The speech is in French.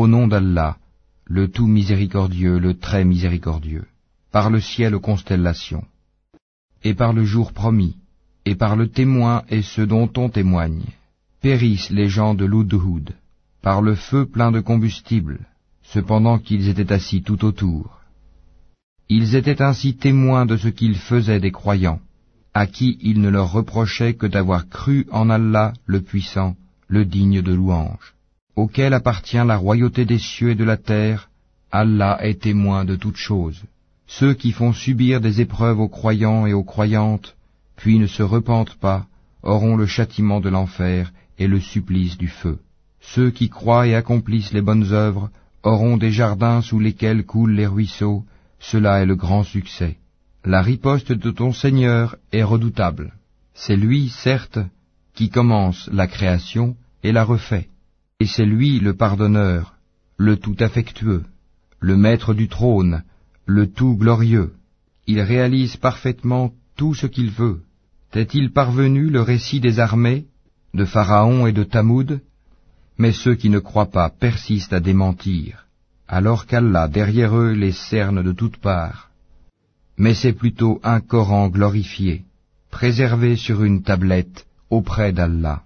Au nom d'Allah, le tout miséricordieux, le très miséricordieux, par le ciel aux constellations, et par le jour promis, et par le témoin et ceux dont on témoigne, périssent les gens de l'Oudhoud, par le feu plein de combustible, cependant qu'ils étaient assis tout autour. Ils étaient ainsi témoins de ce qu'ils faisaient des croyants, à qui il ne leur reprochait que d'avoir cru en Allah le puissant, le digne de louange auquel appartient la royauté des cieux et de la terre, Allah est témoin de toutes choses. Ceux qui font subir des épreuves aux croyants et aux croyantes, puis ne se repentent pas, auront le châtiment de l'enfer et le supplice du feu. Ceux qui croient et accomplissent les bonnes œuvres auront des jardins sous lesquels coulent les ruisseaux, cela est le grand succès. La riposte de ton Seigneur est redoutable. C'est lui, certes, qui commence la création et la refait. Et c'est lui le pardonneur, le tout affectueux, le maître du trône, le tout glorieux. Il réalise parfaitement tout ce qu'il veut. T'est-il parvenu le récit des armées, de Pharaon et de Tamoud Mais ceux qui ne croient pas persistent à démentir, alors qu'Allah derrière eux les cerne de toutes parts. Mais c'est plutôt un Coran glorifié, préservé sur une tablette auprès d'Allah.